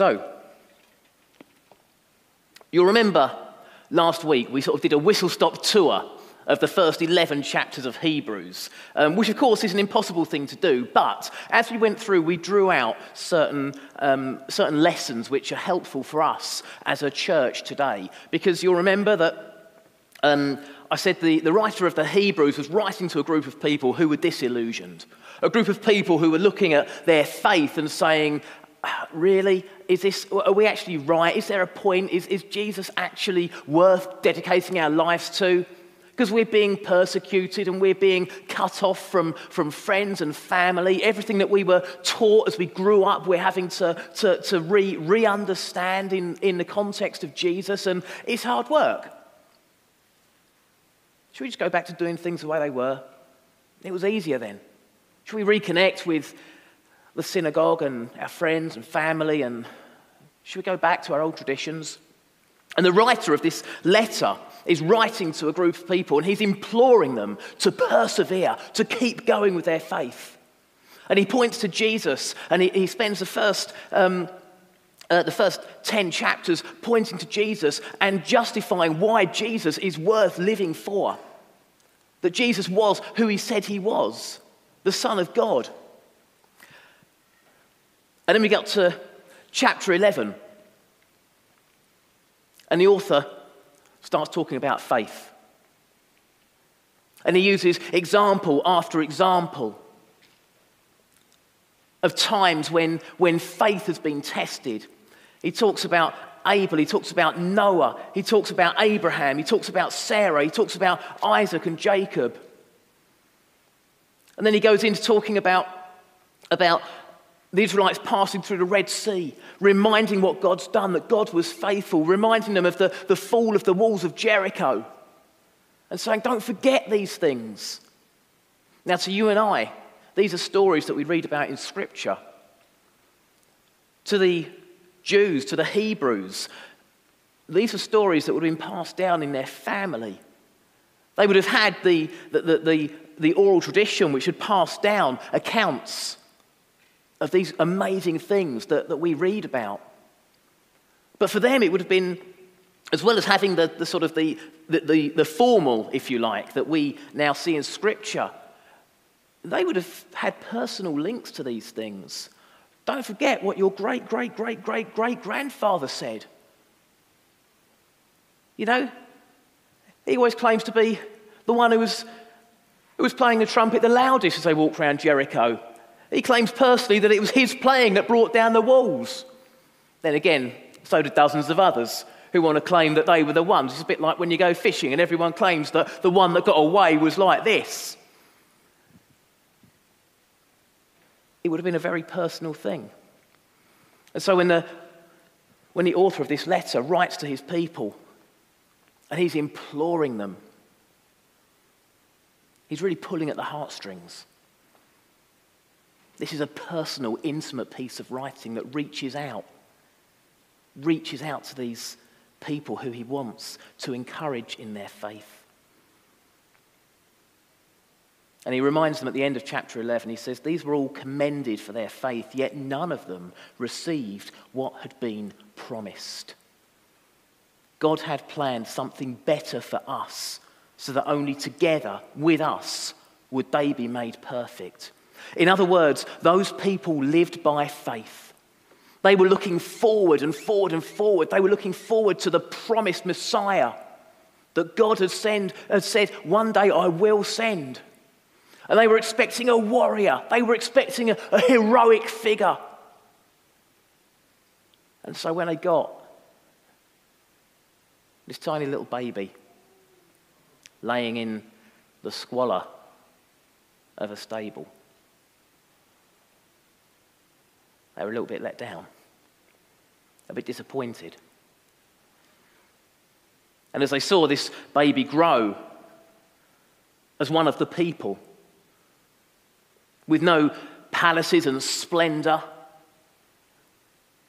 So, you'll remember last week we sort of did a whistle stop tour of the first 11 chapters of Hebrews, um, which of course is an impossible thing to do. But as we went through, we drew out certain, um, certain lessons which are helpful for us as a church today. Because you'll remember that um, I said the, the writer of the Hebrews was writing to a group of people who were disillusioned, a group of people who were looking at their faith and saying, Really? Is this, are we actually right? Is there a point? Is, is Jesus actually worth dedicating our lives to? because we're being persecuted and we're being cut off from, from friends and family. Everything that we were taught as we grew up, we're having to, to, to re, re understand in, in the context of Jesus, and it's hard work. Should we just go back to doing things the way they were? It was easier then. Should we reconnect with the synagogue and our friends and family? And should we go back to our old traditions? And the writer of this letter is writing to a group of people and he's imploring them to persevere, to keep going with their faith. And he points to Jesus and he, he spends the first, um, uh, the first 10 chapters pointing to Jesus and justifying why Jesus is worth living for. That Jesus was who he said he was, the Son of God. And then we get to chapter 11. And the author starts talking about faith. And he uses example after example of times when, when faith has been tested. He talks about Abel, he talks about Noah, he talks about Abraham, he talks about Sarah, he talks about Isaac and Jacob. And then he goes into talking about, about the Israelites passing through the Red Sea, reminding what God's done, that God was faithful, reminding them of the, the fall of the walls of Jericho, and saying, Don't forget these things. Now, to you and I, these are stories that we read about in Scripture. To the Jews, to the Hebrews, these are stories that would have been passed down in their family. They would have had the, the, the, the, the oral tradition which had passed down accounts of these amazing things that, that we read about. But for them, it would have been, as well as having the, the sort of the, the, the, the formal, if you like, that we now see in Scripture, they would have had personal links to these things. Don't forget what your great, great, great, great, great grandfather said. You know, he always claims to be the one who was, who was playing the trumpet the loudest as they walked around Jericho. He claims personally that it was his playing that brought down the walls. Then again, so do dozens of others who want to claim that they were the ones. It's a bit like when you go fishing and everyone claims that the one that got away was like this. It would have been a very personal thing. And so when the, when the author of this letter writes to his people and he's imploring them, he's really pulling at the heartstrings. This is a personal, intimate piece of writing that reaches out, reaches out to these people who he wants to encourage in their faith. And he reminds them at the end of chapter 11, he says, These were all commended for their faith, yet none of them received what had been promised. God had planned something better for us, so that only together with us would they be made perfect. In other words, those people lived by faith. They were looking forward and forward and forward. They were looking forward to the promised Messiah that God had, send, had said, One day I will send. And they were expecting a warrior, they were expecting a, a heroic figure. And so when they got this tiny little baby laying in the squalor of a stable, they were a little bit let down, a bit disappointed. And as they saw this baby grow as one of the people, with no palaces and splendor,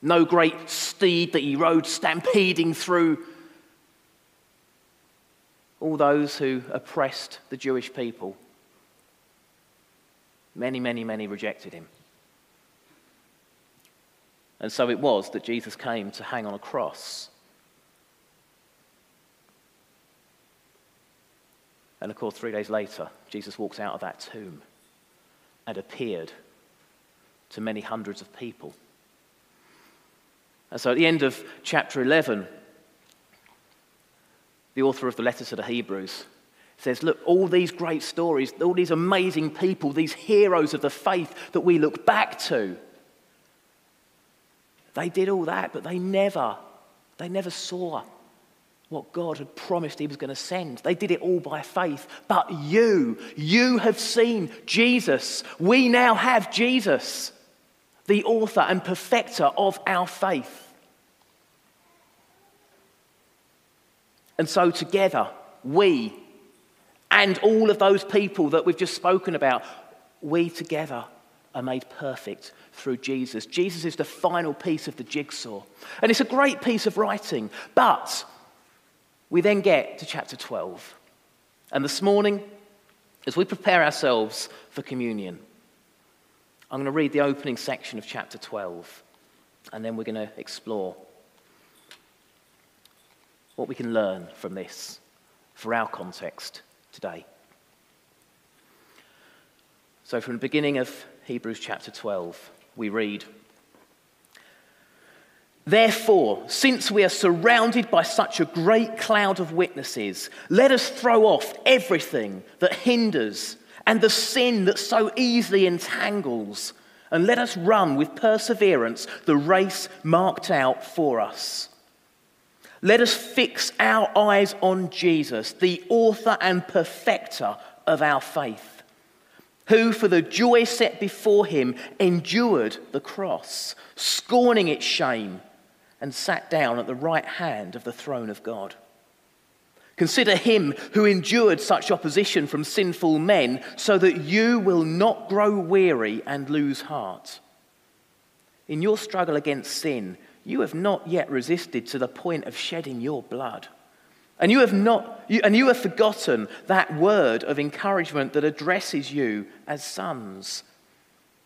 no great steed that he rode stampeding through all those who oppressed the Jewish people. Many, many, many rejected him. And so it was that Jesus came to hang on a cross. And of course, three days later, Jesus walked out of that tomb and appeared to many hundreds of people. And so at the end of chapter 11, the author of the letter to the Hebrews says, Look, all these great stories, all these amazing people, these heroes of the faith that we look back to, they did all that, but they never, they never saw what God had promised He was going to send. They did it all by faith. But you, you have seen Jesus. We now have Jesus, the author and perfecter of our faith. And so, together, we and all of those people that we've just spoken about, we together are made perfect through Jesus. Jesus is the final piece of the jigsaw. And it's a great piece of writing. But we then get to chapter 12. And this morning, as we prepare ourselves for communion, I'm going to read the opening section of chapter 12. And then we're going to explore what we can learn from this for our context today. So, from the beginning of Hebrews chapter 12, we read Therefore, since we are surrounded by such a great cloud of witnesses, let us throw off everything that hinders and the sin that so easily entangles, and let us run with perseverance the race marked out for us. Let us fix our eyes on Jesus, the author and perfecter of our faith, who, for the joy set before him, endured the cross, scorning its shame, and sat down at the right hand of the throne of God. Consider him who endured such opposition from sinful men, so that you will not grow weary and lose heart. In your struggle against sin, you have not yet resisted to the point of shedding your blood. And you have not and you have forgotten that word of encouragement that addresses you as sons.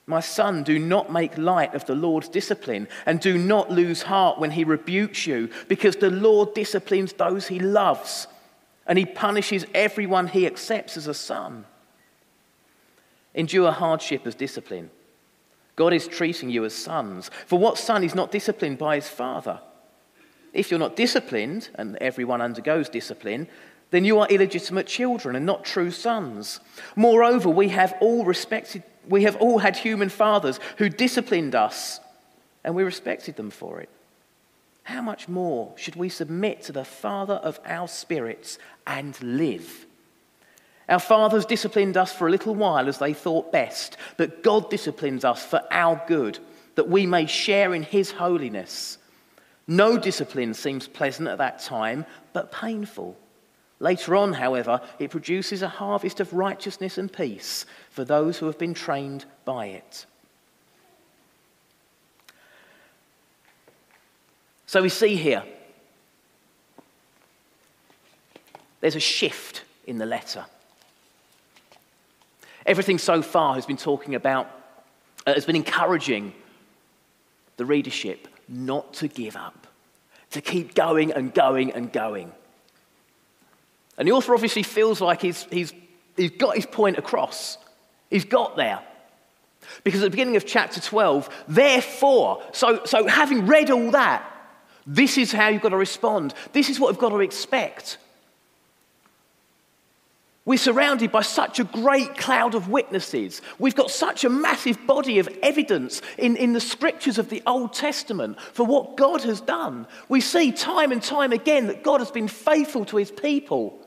My son, do not make light of the Lord's discipline, and do not lose heart when he rebukes you, because the Lord disciplines those he loves, and he punishes everyone he accepts as a son. Endure hardship as discipline. God is treating you as sons. For what son is not disciplined by his father? If you're not disciplined, and everyone undergoes discipline, then you are illegitimate children and not true sons. Moreover, we have all respected, we have all had human fathers who disciplined us, and we respected them for it. How much more should we submit to the Father of our spirits and live? Our fathers disciplined us for a little while as they thought best, but God disciplines us for our good, that we may share in His holiness. No discipline seems pleasant at that time, but painful. Later on, however, it produces a harvest of righteousness and peace for those who have been trained by it. So we see here there's a shift in the letter. Everything so far has been talking about, uh, has been encouraging the readership not to give up, to keep going and going and going. And the author obviously feels like he's, he's, he's got his point across. He's got there. Because at the beginning of chapter 12, therefore, so, so having read all that, this is how you've got to respond. This is what you've got to expect. We're surrounded by such a great cloud of witnesses. We've got such a massive body of evidence in, in the scriptures of the Old Testament for what God has done. We see time and time again that God has been faithful to his people.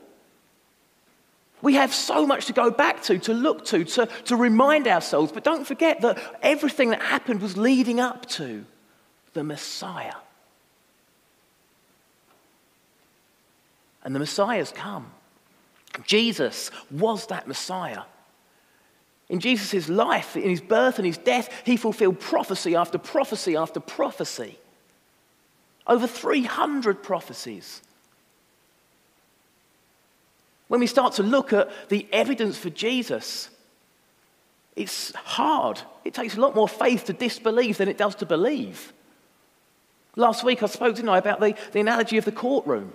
We have so much to go back to, to look to, to, to remind ourselves. But don't forget that everything that happened was leading up to the Messiah. And the Messiah's come. Jesus was that Messiah. In Jesus' life, in his birth and his death, he fulfilled prophecy after prophecy after prophecy. Over 300 prophecies. When we start to look at the evidence for Jesus, it's hard. It takes a lot more faith to disbelieve than it does to believe. Last week I spoke, didn't I, about the, the analogy of the courtroom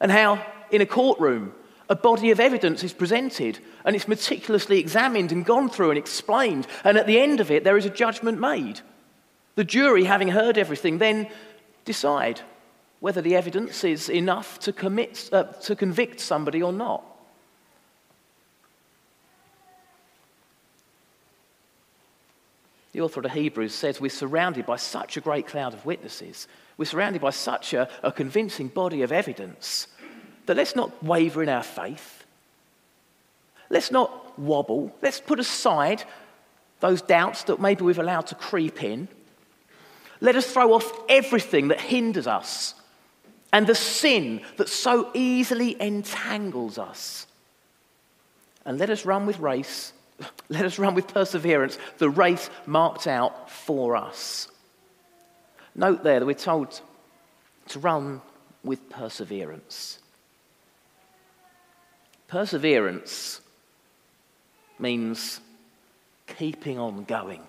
and how in a courtroom a body of evidence is presented and it's meticulously examined and gone through and explained, and at the end of it, there is a judgment made. The jury, having heard everything, then decide whether the evidence is enough to, commit, uh, to convict somebody or not. The author of the Hebrews says we're surrounded by such a great cloud of witnesses. We're surrounded by such a, a convincing body of evidence that let's not waver in our faith. Let's not wobble. Let's put aside those doubts that maybe we've allowed to creep in. Let us throw off everything that hinders us and the sin that so easily entangles us. And let us run with race, let us run with perseverance the race marked out for us. Note there that we're told to run with perseverance. Perseverance means keeping on going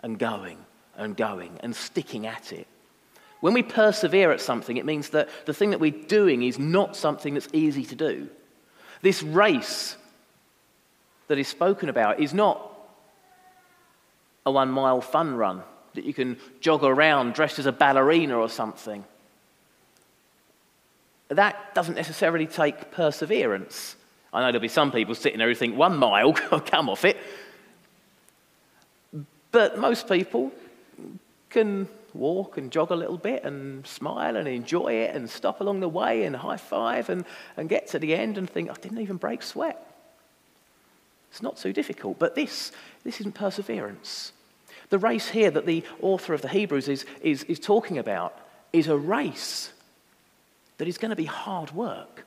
and going and going and sticking at it. When we persevere at something, it means that the thing that we're doing is not something that's easy to do. This race that is spoken about is not a one mile fun run that you can jog around dressed as a ballerina or something. That doesn't necessarily take perseverance. I know there'll be some people sitting there who think one mile, come off it. But most people can walk and jog a little bit and smile and enjoy it and stop along the way and high five and, and get to the end and think, I didn't even break sweat. It's not too difficult. But this, this isn't perseverance. The race here that the author of the Hebrews is, is, is talking about is a race that is going to be hard work.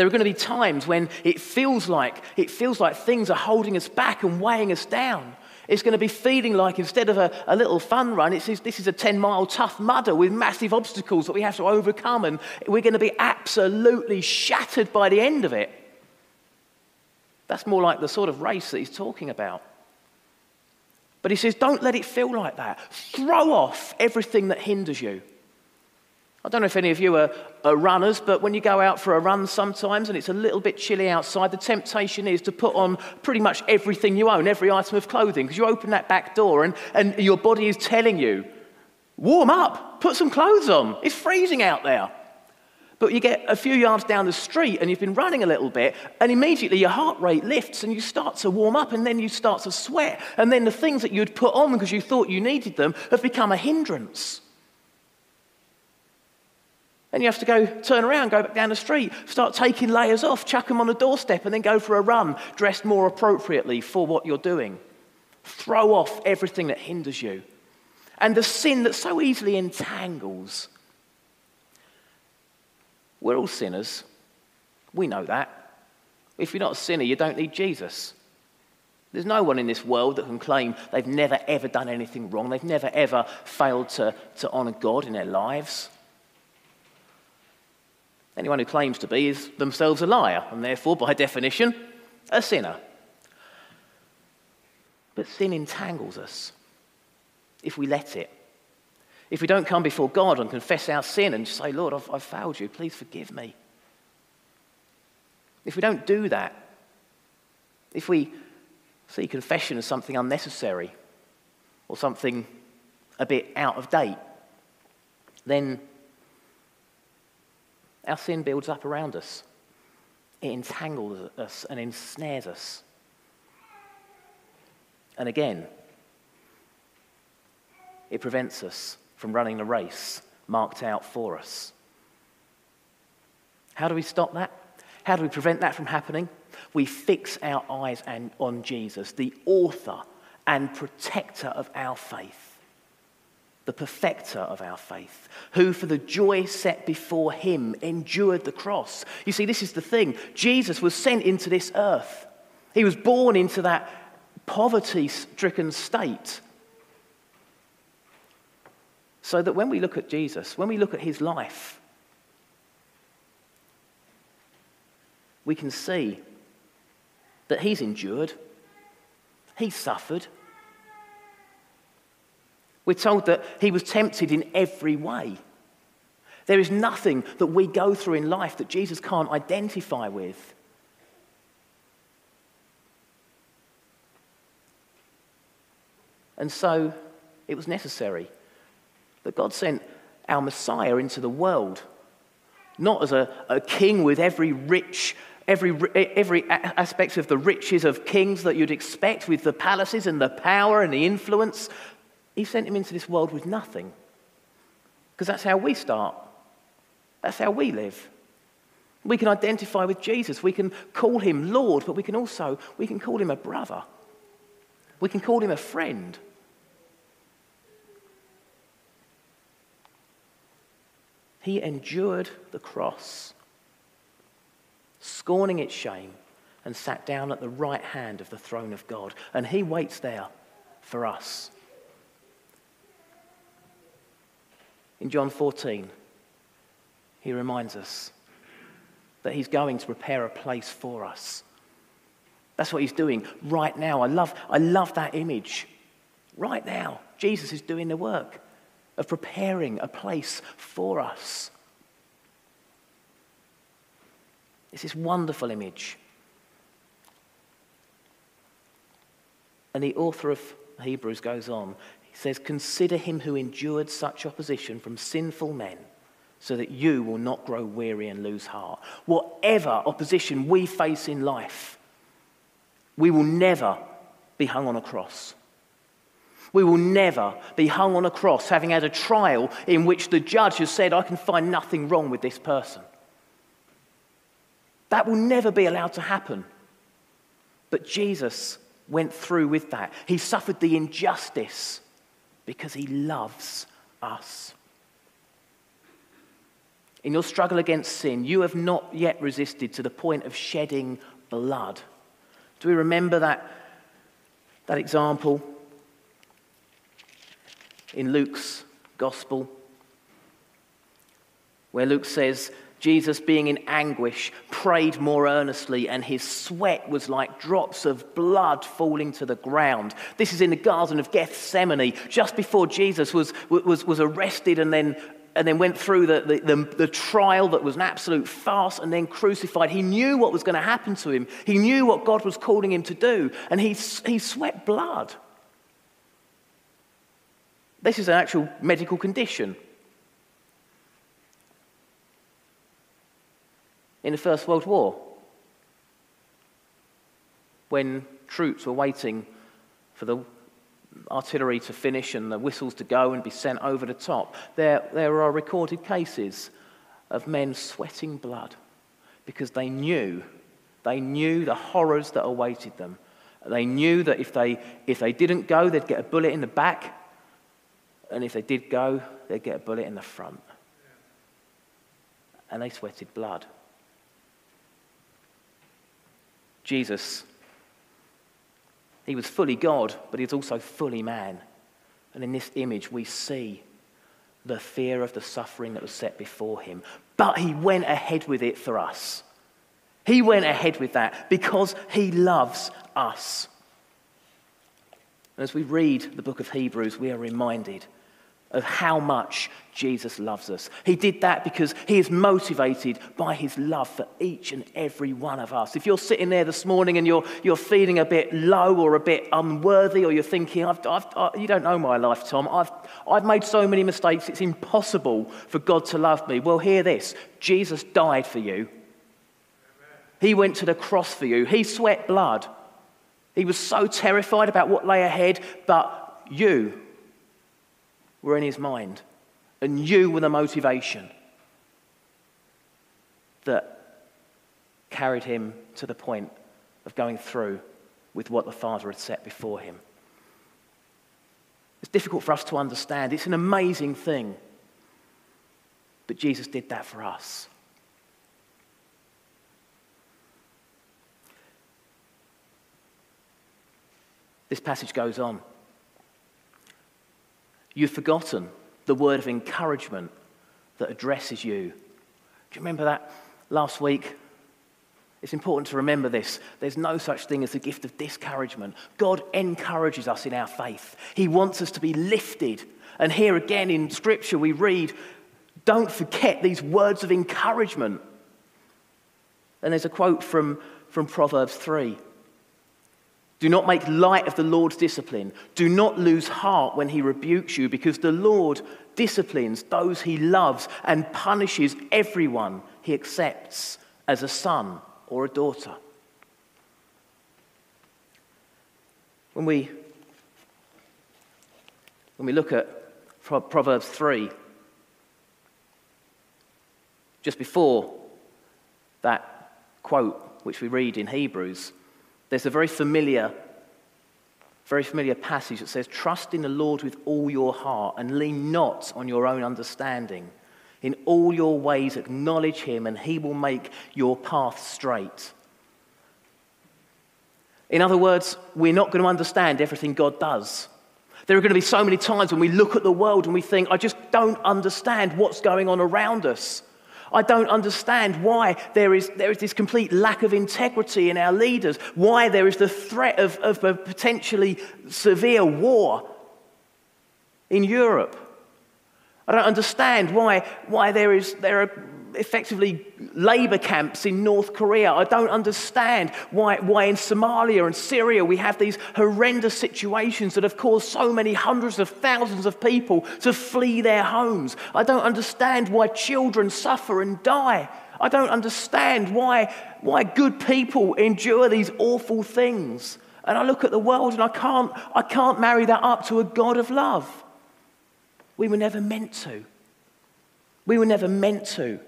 There are going to be times when it feels like, it feels like things are holding us back and weighing us down. It's going to be feeling like instead of a, a little fun run, it's, this is a 10 mile tough mudder with massive obstacles that we have to overcome, and we're going to be absolutely shattered by the end of it. That's more like the sort of race that he's talking about. But he says, don't let it feel like that. Throw off everything that hinders you. I don't know if any of you are, are, runners, but when you go out for a run sometimes and it's a little bit chilly outside, the temptation is to put on pretty much everything you own, every item of clothing, because you open that back door and, and your body is telling you, warm up, put some clothes on. It's freezing out there. But you get a few yards down the street and you've been running a little bit, and immediately your heart rate lifts and you start to warm up, and then you start to sweat. And then the things that you'd put on because you thought you needed them have become a hindrance. And you have to go turn around, go back down the street, start taking layers off, chuck them on the doorstep, and then go for a run dressed more appropriately for what you're doing. Throw off everything that hinders you. And the sin that so easily entangles. We're all sinners. We know that. If you're not a sinner, you don't need Jesus. There's no one in this world that can claim they've never ever done anything wrong. They've never ever failed to, to honor God in their lives. Anyone who claims to be is themselves a liar, and therefore, by definition, a sinner. But sin entangles us if we let it. If we don't come before God and confess our sin and say, Lord, I've, I've failed you, please forgive me. If we don't do that, if we see confession as something unnecessary or something a bit out of date, then our sin builds up around us. It entangles us and ensnares us. And again, it prevents us from running the race marked out for us. How do we stop that? How do we prevent that from happening? We fix our eyes on Jesus, the author and protector of our faith the perfecter of our faith, who for the joy set before him endured the cross. You see, this is the thing Jesus was sent into this earth, he was born into that poverty stricken state. So that when we look at Jesus, when we look at his life, we can see that he's endured, he's suffered, We're told that he was tempted in every way. There is nothing that we go through in life that Jesus can't identify with. And so it was necessary that God sent our Messiah into the world, not as a, a king with every rich, every, every aspect of the riches of kings that you'd expect, with the palaces and the power and the influence. He sent him into this world with nothing. Because that's how we start. That's how we live. We can identify with Jesus. We can call him Lord, but we can also we can call him a brother. We can call him a friend. He endured the cross, scorning its shame, and sat down at the right hand of the throne of God. And he waits there for us. In John 14, he reminds us that he's going to prepare a place for us. That's what he's doing right now. I love, I love that image. Right now, Jesus is doing the work of preparing a place for us. It's this wonderful image. And the author of Hebrews goes on. Says, Consider him who endured such opposition from sinful men, so that you will not grow weary and lose heart. Whatever opposition we face in life, we will never be hung on a cross. We will never be hung on a cross having had a trial in which the judge has said, I can find nothing wrong with this person. That will never be allowed to happen. But Jesus went through with that. He suffered the injustice because he loves us. In your struggle against sin, you have not yet resisted to the point of shedding blood. Do we remember that, that example in Luke's gospel, where Luke says, Jesus, being in anguish, prayed more earnestly, and his sweat was like drops of blood falling to the ground. This is in the Garden of Gethsemane, just before Jesus was, was, was arrested and then, and then went through the, the, the, the trial that was an absolute farce and then crucified. He knew what was going to happen to him, he knew what God was calling him to do, and he, he sweat blood. This is an actual medical condition. In the First World War, when troops were waiting for the artillery to finish and the whistles to go and be sent over the top, there, there are recorded cases of men sweating blood because they knew, they knew the horrors that awaited them. They knew that if they, if they didn't go, they'd get a bullet in the back and if they did go, they'd get a bullet in the front. And they sweated blood. Jesus, he was fully God, but he was also fully man. And in this image, we see the fear of the suffering that was set before him. But he went ahead with it for us. He went ahead with that because he loves us. And as we read the book of Hebrews, we are reminded of how much Jesus loves us. He did that because he is motivated by his love for each and every one of us. If you're sitting there this morning and you're, you're feeling a bit low or a bit unworthy, or you're thinking, I've, I've, I, you don't know my life, Tom, I've, I've made so many mistakes, it's impossible for God to love me. Well, hear this Jesus died for you, He went to the cross for you, He sweat blood. He was so terrified about what lay ahead, but you, were in his mind, and you were the motivation that carried him to the point of going through with what the Father had set before him. It's difficult for us to understand. It's an amazing thing. But Jesus did that for us. This passage goes on. You've forgotten the word of encouragement that addresses you. Do you remember that last week? It's important to remember this. There's no such thing as the gift of discouragement. God encourages us in our faith. He wants us to be lifted And here again in Scripture, we read, don't forget these words of encouragement. And there's a quote from, from Proverbs 3 Do not make light of the Lord's discipline. Do not lose heart when he rebukes you, because the Lord disciplines those he loves and punishes everyone he accepts as a son or a daughter. When we, when we look at Proverbs 3, just before that quote, which we read in Hebrews, there's a very familiar, very familiar passage that says, Trust in the Lord with all your heart and lean not on your own understanding. In all your ways, acknowledge him, and he will make your path straight. In other words, we're not going to understand everything God does. There are going to be so many times when we look at the world and we think, I just don't understand what's going on around us. I don't understand why there is, there is this complete lack of integrity in our leaders, why there is the threat of, of a potentially severe war in Europe. I don't understand why, why there, is, there are effectively labor camps in North Korea. I don't understand why, why in Somalia and Syria we have these horrendous situations that have caused so many hundreds of thousands of people to flee their homes. I don't understand why children suffer and die. I don't understand why, why good people endure these awful things. And I look at the world and I can't, I can't marry that up to a God of love. We were never meant to. We were never meant to.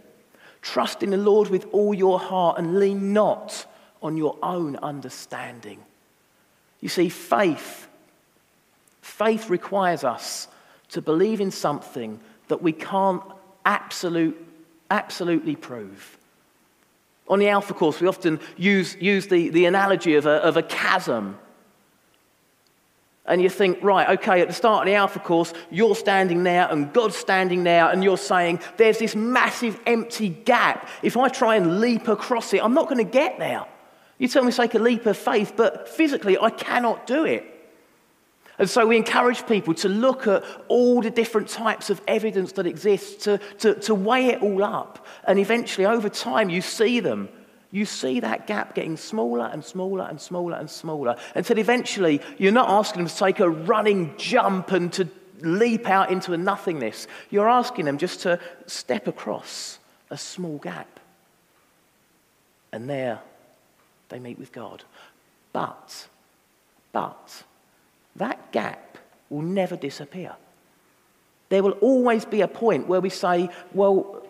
Trust in the Lord with all your heart and lean not on your own understanding. You see, faith, faith requires us to believe in something that we can't absolute, absolutely prove. On the Alpha course, we often use, use the, the analogy of a, of a chasm and you think, right, okay, at the start of the Alpha course, you're standing there and God's standing there, and you're saying, there's this massive empty gap. If I try and leap across it, I'm not going to get there. You tell me to take a leap of faith, but physically, I cannot do it. And so we encourage people to look at all the different types of evidence that exists, to, to, to weigh it all up. And eventually, over time, you see them you see that gap getting smaller and smaller and smaller and smaller until eventually you're not asking them to take a running jump and to leap out into a nothingness. You're asking them just to step across a small gap. And there they meet with God. But, but, that gap will never disappear. There will always be a point where we say, well,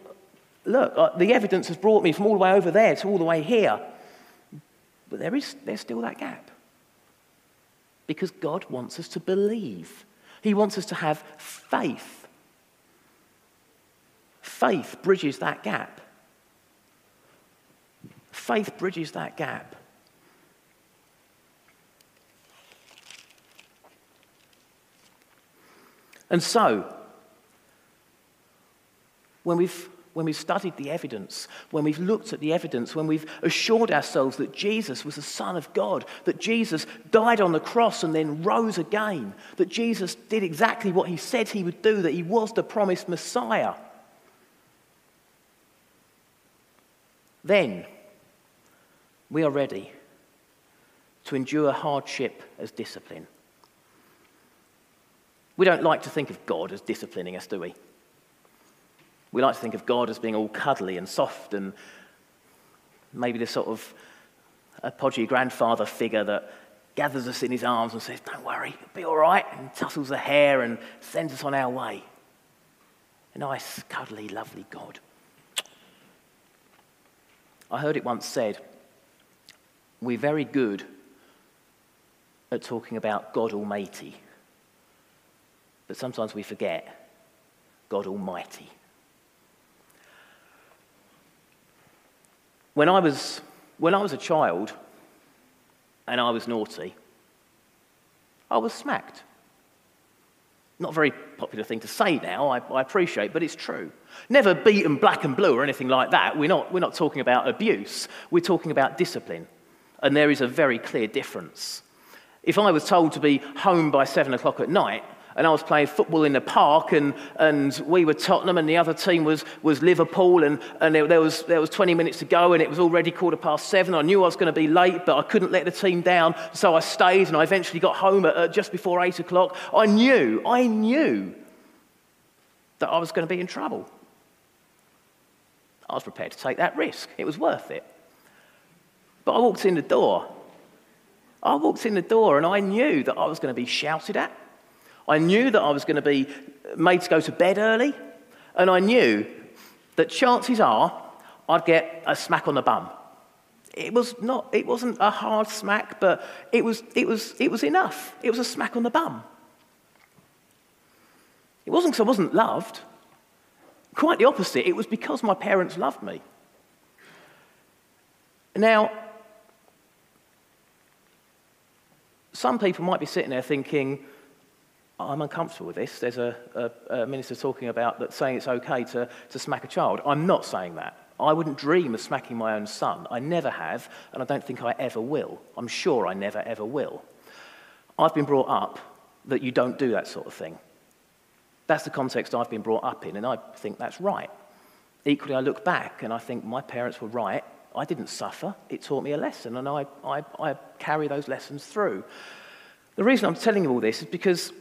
look, uh, the evidence has brought me from all the way over there to all the way here. But there is, there's still that gap. Because God wants us to believe, He wants us to have faith. Faith bridges that gap. Faith bridges that gap. And so, when we've when we've studied the evidence, when we've looked at the evidence, when we've assured ourselves that Jesus was the Son of God, that Jesus died on the cross and then rose again, that Jesus did exactly what he said he would do, that he was the promised Messiah, then we are ready to endure hardship as discipline. We don't like to think of God as disciplining us, do we? We like to think of God as being all cuddly and soft and maybe this sort of a podgy grandfather figure that gathers us in his arms and says, Don't worry, it'll be all right, and tussles the hair and sends us on our way. A nice, cuddly, lovely God. I heard it once said, We're very good at talking about God Almighty, but sometimes we forget God Almighty. When I was, when I was a child and I was naughty, I was smacked. Not a very popular thing to say now, I, I, appreciate, but it's true. Never beaten black and blue or anything like that. We're not, we're not talking about abuse, we're talking about discipline. And there is a very clear difference. If I was told to be home by seven o'clock at night And I was playing football in the park, and, and we were Tottenham, and the other team was, was Liverpool, and, and there, there, was, there was 20 minutes to go, and it was already quarter past seven. I knew I was going to be late, but I couldn't let the team down, so I stayed, and I eventually got home at, just before eight o'clock. I knew, I knew that I was going to be in trouble. I was prepared to take that risk. It was worth it. But I walked in the door. I walked in the door and I knew that I was going to be shouted at. I knew that I was going to be made to go to bed early. And I knew that chances are I'd get a smack on the bum. It, was not, it wasn't a hard smack, but it was, it, was, it was enough. It was a smack on the bum. It wasn't because I wasn't loved. Quite the opposite. It was because my parents loved me. Now, some people might be sitting there thinking, I'm uncomfortable with this. There's a, a, a, minister talking about that saying it's okay to, to smack a child. I'm not saying that. I wouldn't dream of smacking my own son. I never have, and I don't think I ever will. I'm sure I never, ever will. I've been brought up that you don't do that sort of thing. That's the context I've been brought up in, and I think that's right. Equally, I look back and I think my parents were right. I didn't suffer. It taught me a lesson, and I, I, I carry those lessons through. The reason I'm telling you all this is because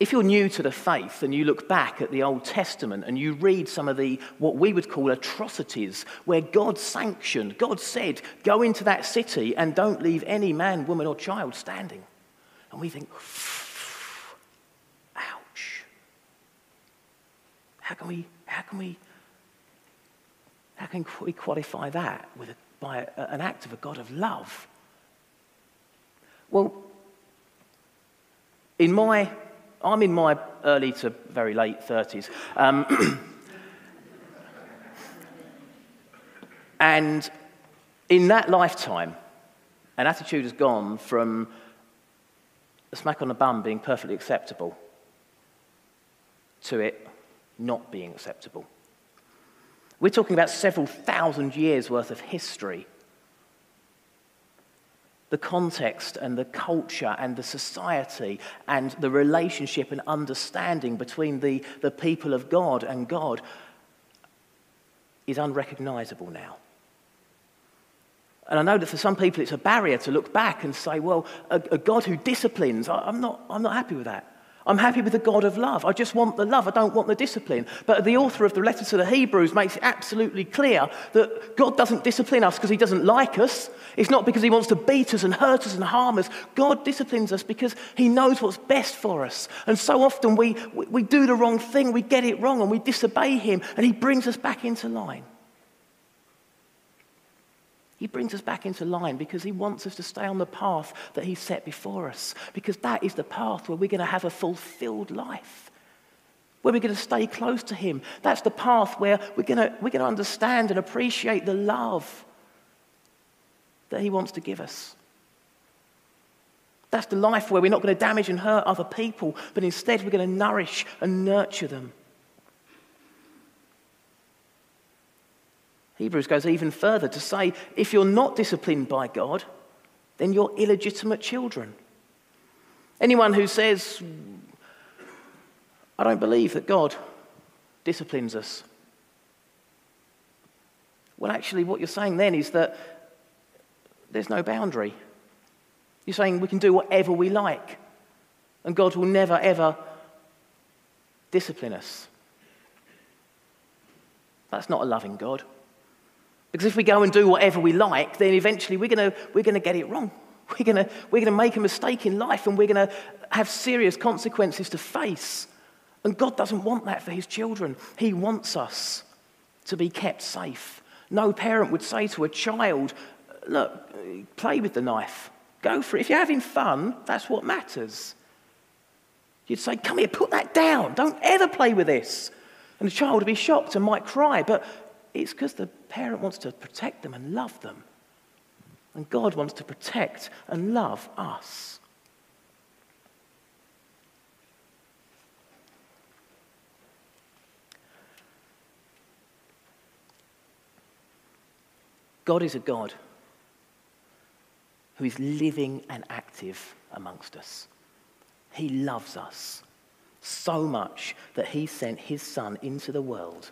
if you're new to the faith and you look back at the Old Testament and you read some of the what we would call atrocities, where God sanctioned, God said, go into that city and don't leave any man, woman, or child standing. And we think, ouch. How can we, how can we, how can we qualify that with a, by a, an act of a God of love? Well, in my, I'm in my early to very late 30s. Um, and in that lifetime, an attitude has gone from a smack on the bum being perfectly acceptable to it not being acceptable. We're talking about several thousand years worth of history. The context and the culture and the society and the relationship and understanding between the, the people of God and God is unrecognizable now. And I know that for some people it's a barrier to look back and say, well, a, a God who disciplines, I, I'm, not, I'm not happy with that. I'm happy with the God of love. I just want the love. I don't want the discipline. But the author of the letter to the Hebrews makes it absolutely clear that God doesn't discipline us because he doesn't like us. It's not because he wants to beat us and hurt us and harm us. God disciplines us because he knows what's best for us. And so often we, we, we do the wrong thing, we get it wrong, and we disobey him, and he brings us back into line. He brings us back into line because he wants us to stay on the path that he set before us. Because that is the path where we're going to have a fulfilled life, where we're going to stay close to him. That's the path where we're going to, we're going to understand and appreciate the love that he wants to give us. That's the life where we're not going to damage and hurt other people, but instead we're going to nourish and nurture them. Hebrews goes even further to say if you're not disciplined by God, then you're illegitimate children. Anyone who says, I don't believe that God disciplines us. Well, actually, what you're saying then is that there's no boundary. You're saying we can do whatever we like, and God will never, ever discipline us. That's not a loving God. Because if we go and do whatever we like, then eventually we're going we're to get it wrong. We're going we're gonna make a mistake in life and we're going to have serious consequences to face. And God doesn't want that for his children. He wants us to be kept safe. No parent would say to a child, Look, play with the knife. Go for it. If you're having fun, that's what matters. You'd say, Come here, put that down. Don't ever play with this. And the child would be shocked and might cry. But it's because the parent wants to protect them and love them. And God wants to protect and love us. God is a God who is living and active amongst us. He loves us so much that he sent his son into the world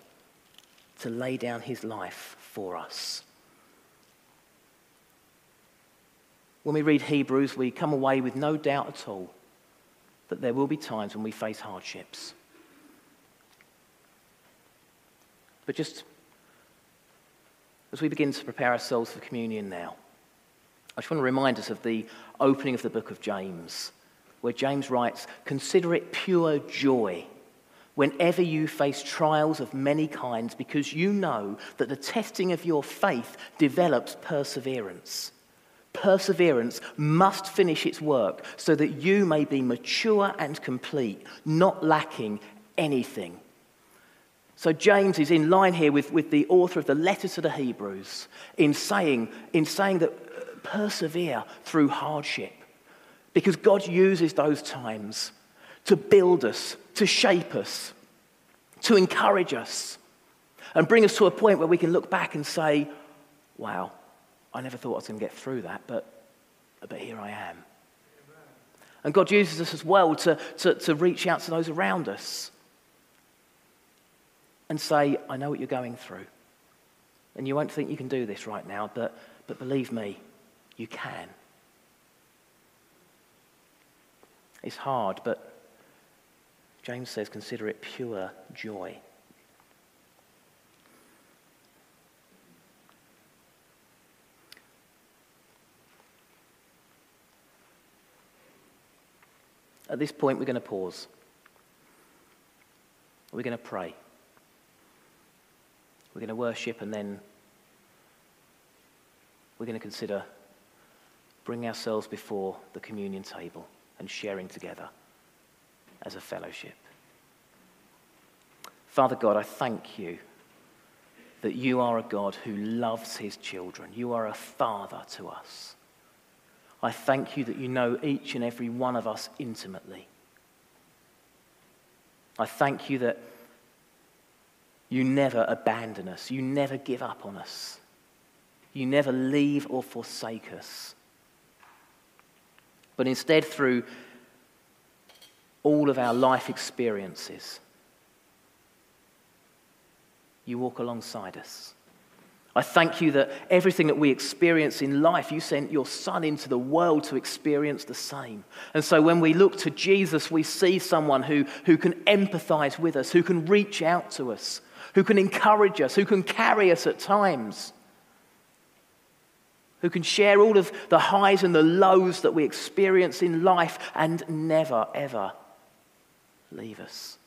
to lay down his life for us. When we read Hebrews, we come away with no doubt at all that there will be times when we face hardships. But just as we begin to prepare ourselves for communion now, I just want to remind us of the opening of the book of James, where James writes, Consider it pure joy whenever you face trials of many kinds, because you know that the testing of your faith develops perseverance. Perseverance must finish its work so that you may be mature and complete, not lacking anything. So, James is in line here with, with the author of the letter to the Hebrews in saying, in saying that uh, persevere through hardship because God uses those times to build us, to shape us, to encourage us, and bring us to a point where we can look back and say, wow, I never thought I was going to get through that, but, but here I am. And God uses us as well to, to, to reach out to those around us and say, I know what you're going through. And you won't think you can do this right now, but, but believe me, you can. It's hard, but James says, consider it pure joy. At this point, we're going to pause. We're going to pray. We're going to worship and then we're going to consider bringing ourselves before the communion table and sharing together as a fellowship. Father God, I thank you that you are a God who loves his children. You are a father to us. I thank you that you know each and every one of us intimately. I thank you that you never abandon us. You never give up on us. You never leave or forsake us. But instead, through all of our life experiences, you walk alongside us. I thank you that everything that we experience in life, you sent your Son into the world to experience the same. And so when we look to Jesus, we see someone who, who can empathize with us, who can reach out to us, who can encourage us, who can carry us at times, who can share all of the highs and the lows that we experience in life and never, ever leave us.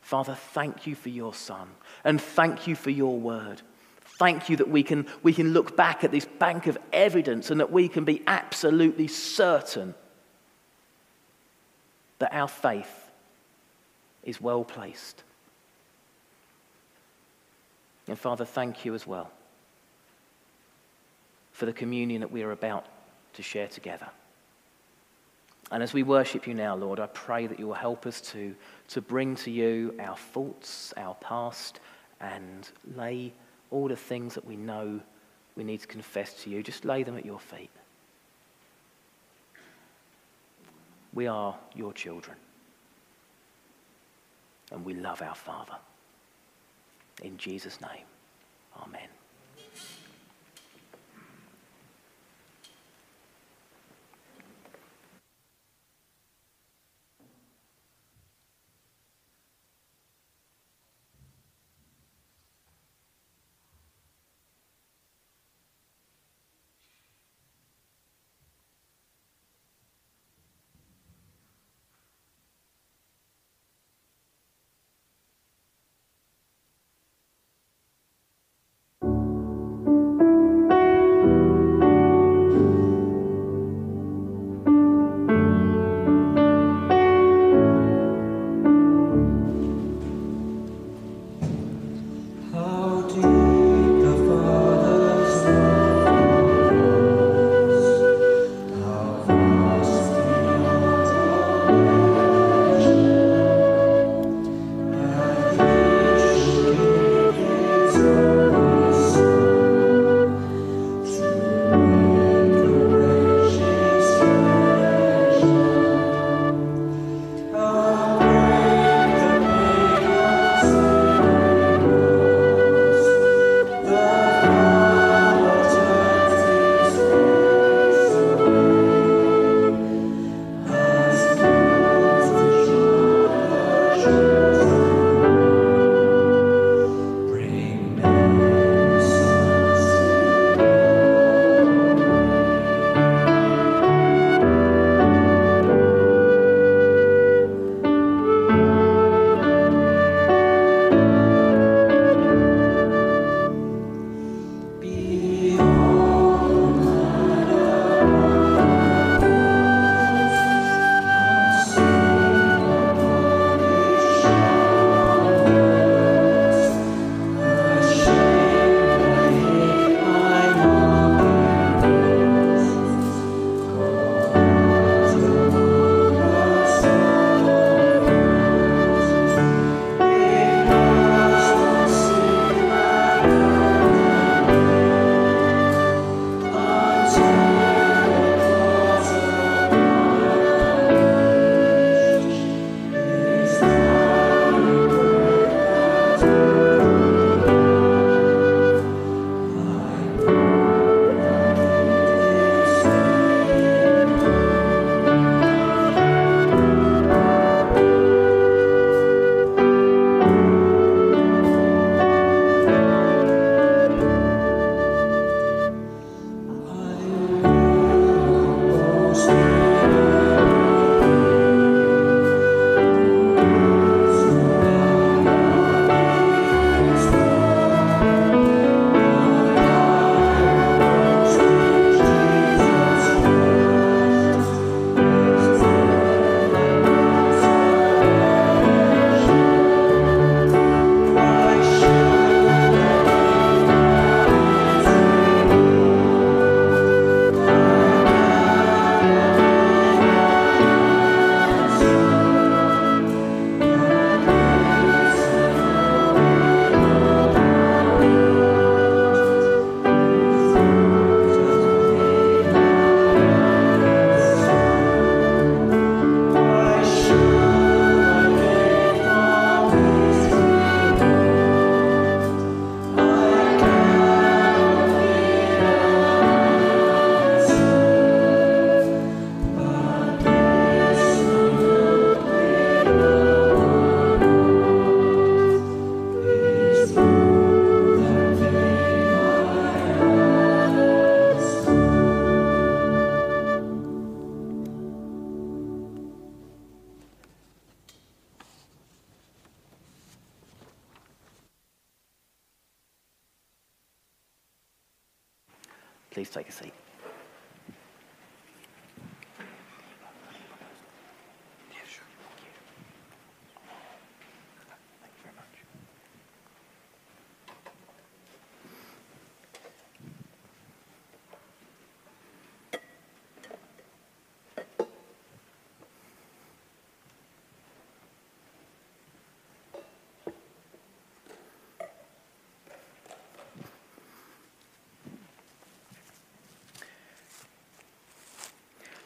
Father, thank you for your Son and thank you for your word. Thank you that we can, we can look back at this bank of evidence and that we can be absolutely certain that our faith is well placed. And Father, thank you as well for the communion that we are about to share together. And as we worship you now, Lord, I pray that you will help us to, to bring to you our faults, our past, and lay all the things that we know we need to confess to you. Just lay them at your feet. We are your children, and we love our Father. In Jesus' name, amen.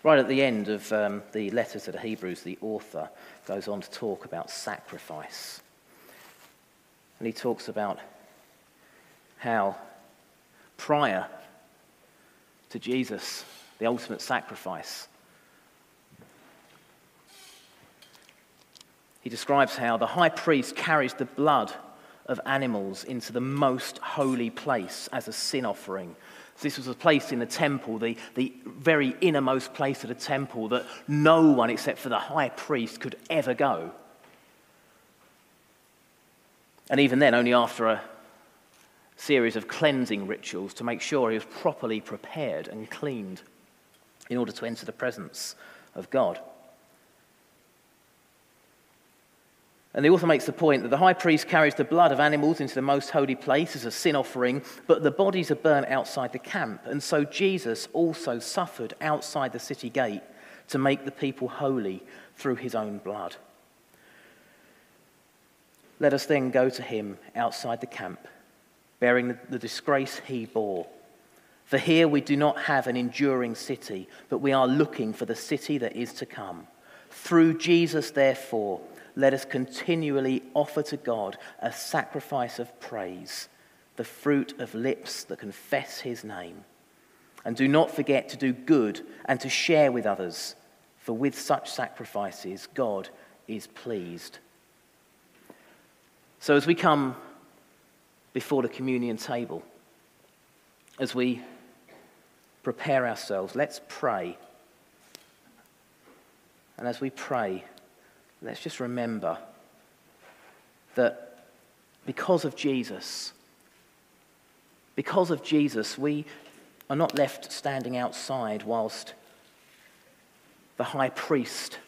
Right at the end of um, the letter to the Hebrews, the author goes on to talk about sacrifice. And he talks about how prior to Jesus, the ultimate sacrifice, he describes how the high priest carries the blood of animals into the most holy place as a sin offering this was a place in the temple, the, the very innermost place of the temple, that no one except for the high priest could ever go. And even then, only after a series of cleansing rituals to make sure he was properly prepared and cleaned in order to enter the presence of God. And the author makes the point that the high priest carries the blood of animals into the most holy place as a sin offering, but the bodies are burnt outside the camp. And so Jesus also suffered outside the city gate to make the people holy through his own blood. Let us then go to him outside the camp, bearing the disgrace he bore. For here we do not have an enduring city, but we are looking for the city that is to come. Through Jesus, therefore, let us continually offer to God a sacrifice of praise, the fruit of lips that confess his name. And do not forget to do good and to share with others, for with such sacrifices, God is pleased. So, as we come before the communion table, as we prepare ourselves, let's pray. And as we pray, let's just remember that because of Jesus, because of Jesus, we are not left standing outside whilst the high priest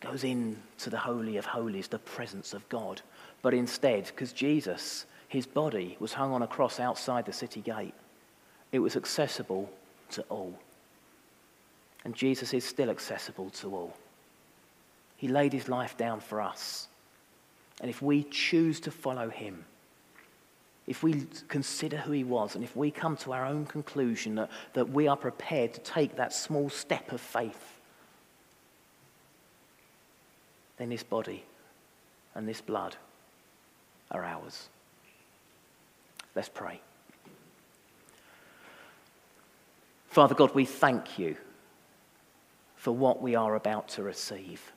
goes into the Holy of Holies, the presence of God. But instead, because Jesus, his body, was hung on a cross outside the city gate, it was accessible to all. And Jesus is still accessible to all. He laid his life down for us. And if we choose to follow him, if we consider who he was, and if we come to our own conclusion that, that we are prepared to take that small step of faith, then this body and this blood are ours. Let's pray. Father God, we thank you for what we are about to receive.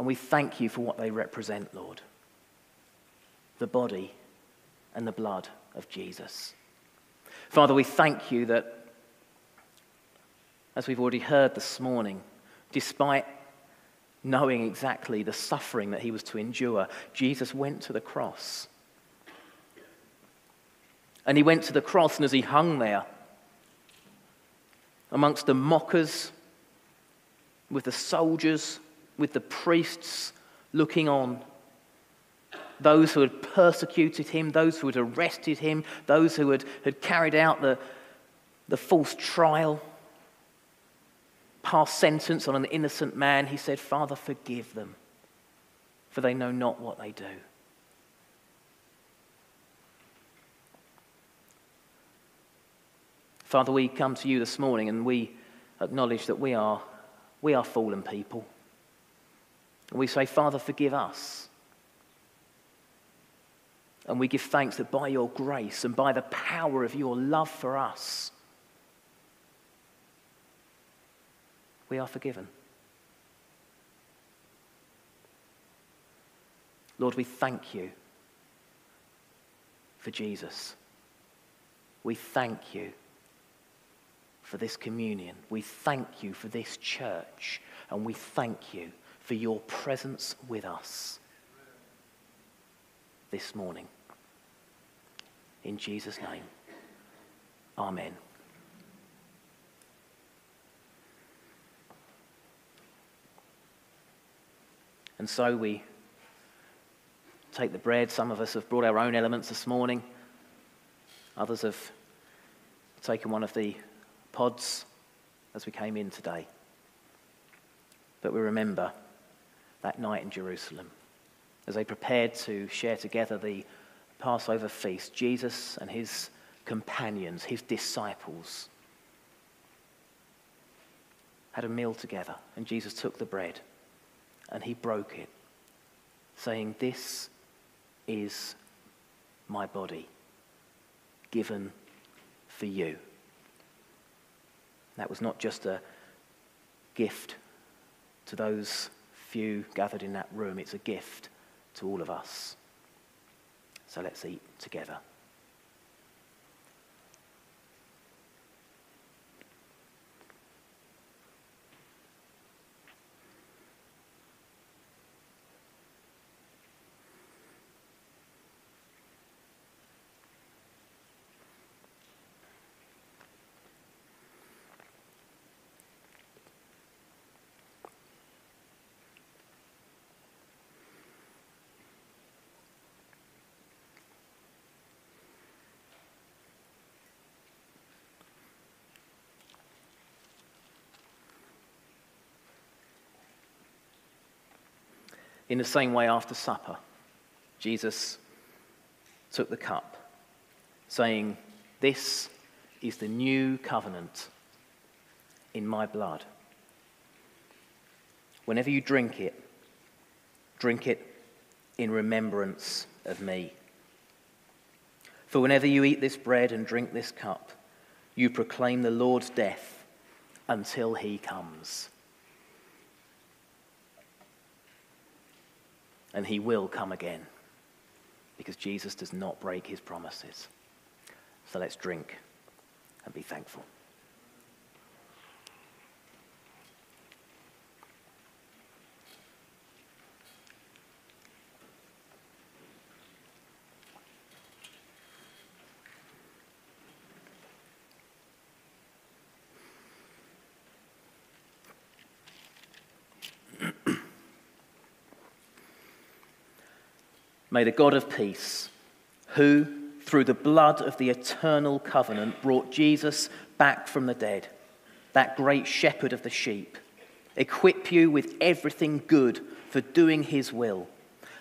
And we thank you for what they represent, Lord the body and the blood of Jesus. Father, we thank you that, as we've already heard this morning, despite knowing exactly the suffering that he was to endure, Jesus went to the cross. And he went to the cross, and as he hung there, amongst the mockers, with the soldiers, with the priests looking on. Those who had persecuted him, those who had arrested him, those who had, had carried out the, the false trial, passed sentence on an innocent man, he said, Father, forgive them, for they know not what they do. Father, we come to you this morning and we acknowledge that we are, we are fallen people. And we say, Father, forgive us. And we give thanks that by your grace and by the power of your love for us, we are forgiven. Lord, we thank you for Jesus. We thank you for this communion. We thank you for this church. And we thank you for your presence with us this morning. In Jesus' name, Amen. And so we take the bread. Some of us have brought our own elements this morning. Others have taken one of the pods as we came in today. But we remember that night in Jerusalem as they prepared to share together the Passover feast, Jesus and his companions, his disciples, had a meal together. And Jesus took the bread and he broke it, saying, This is my body given for you. That was not just a gift to those few gathered in that room, it's a gift to all of us. So let's eat together. In the same way, after supper, Jesus took the cup, saying, This is the new covenant in my blood. Whenever you drink it, drink it in remembrance of me. For whenever you eat this bread and drink this cup, you proclaim the Lord's death until he comes. And he will come again because Jesus does not break his promises. So let's drink and be thankful. May the God of peace, who through the blood of the eternal covenant brought Jesus back from the dead, that great shepherd of the sheep, equip you with everything good for doing his will.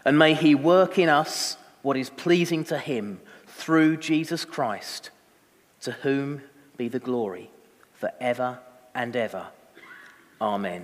And may he work in us what is pleasing to him through Jesus Christ, to whom be the glory forever and ever. Amen.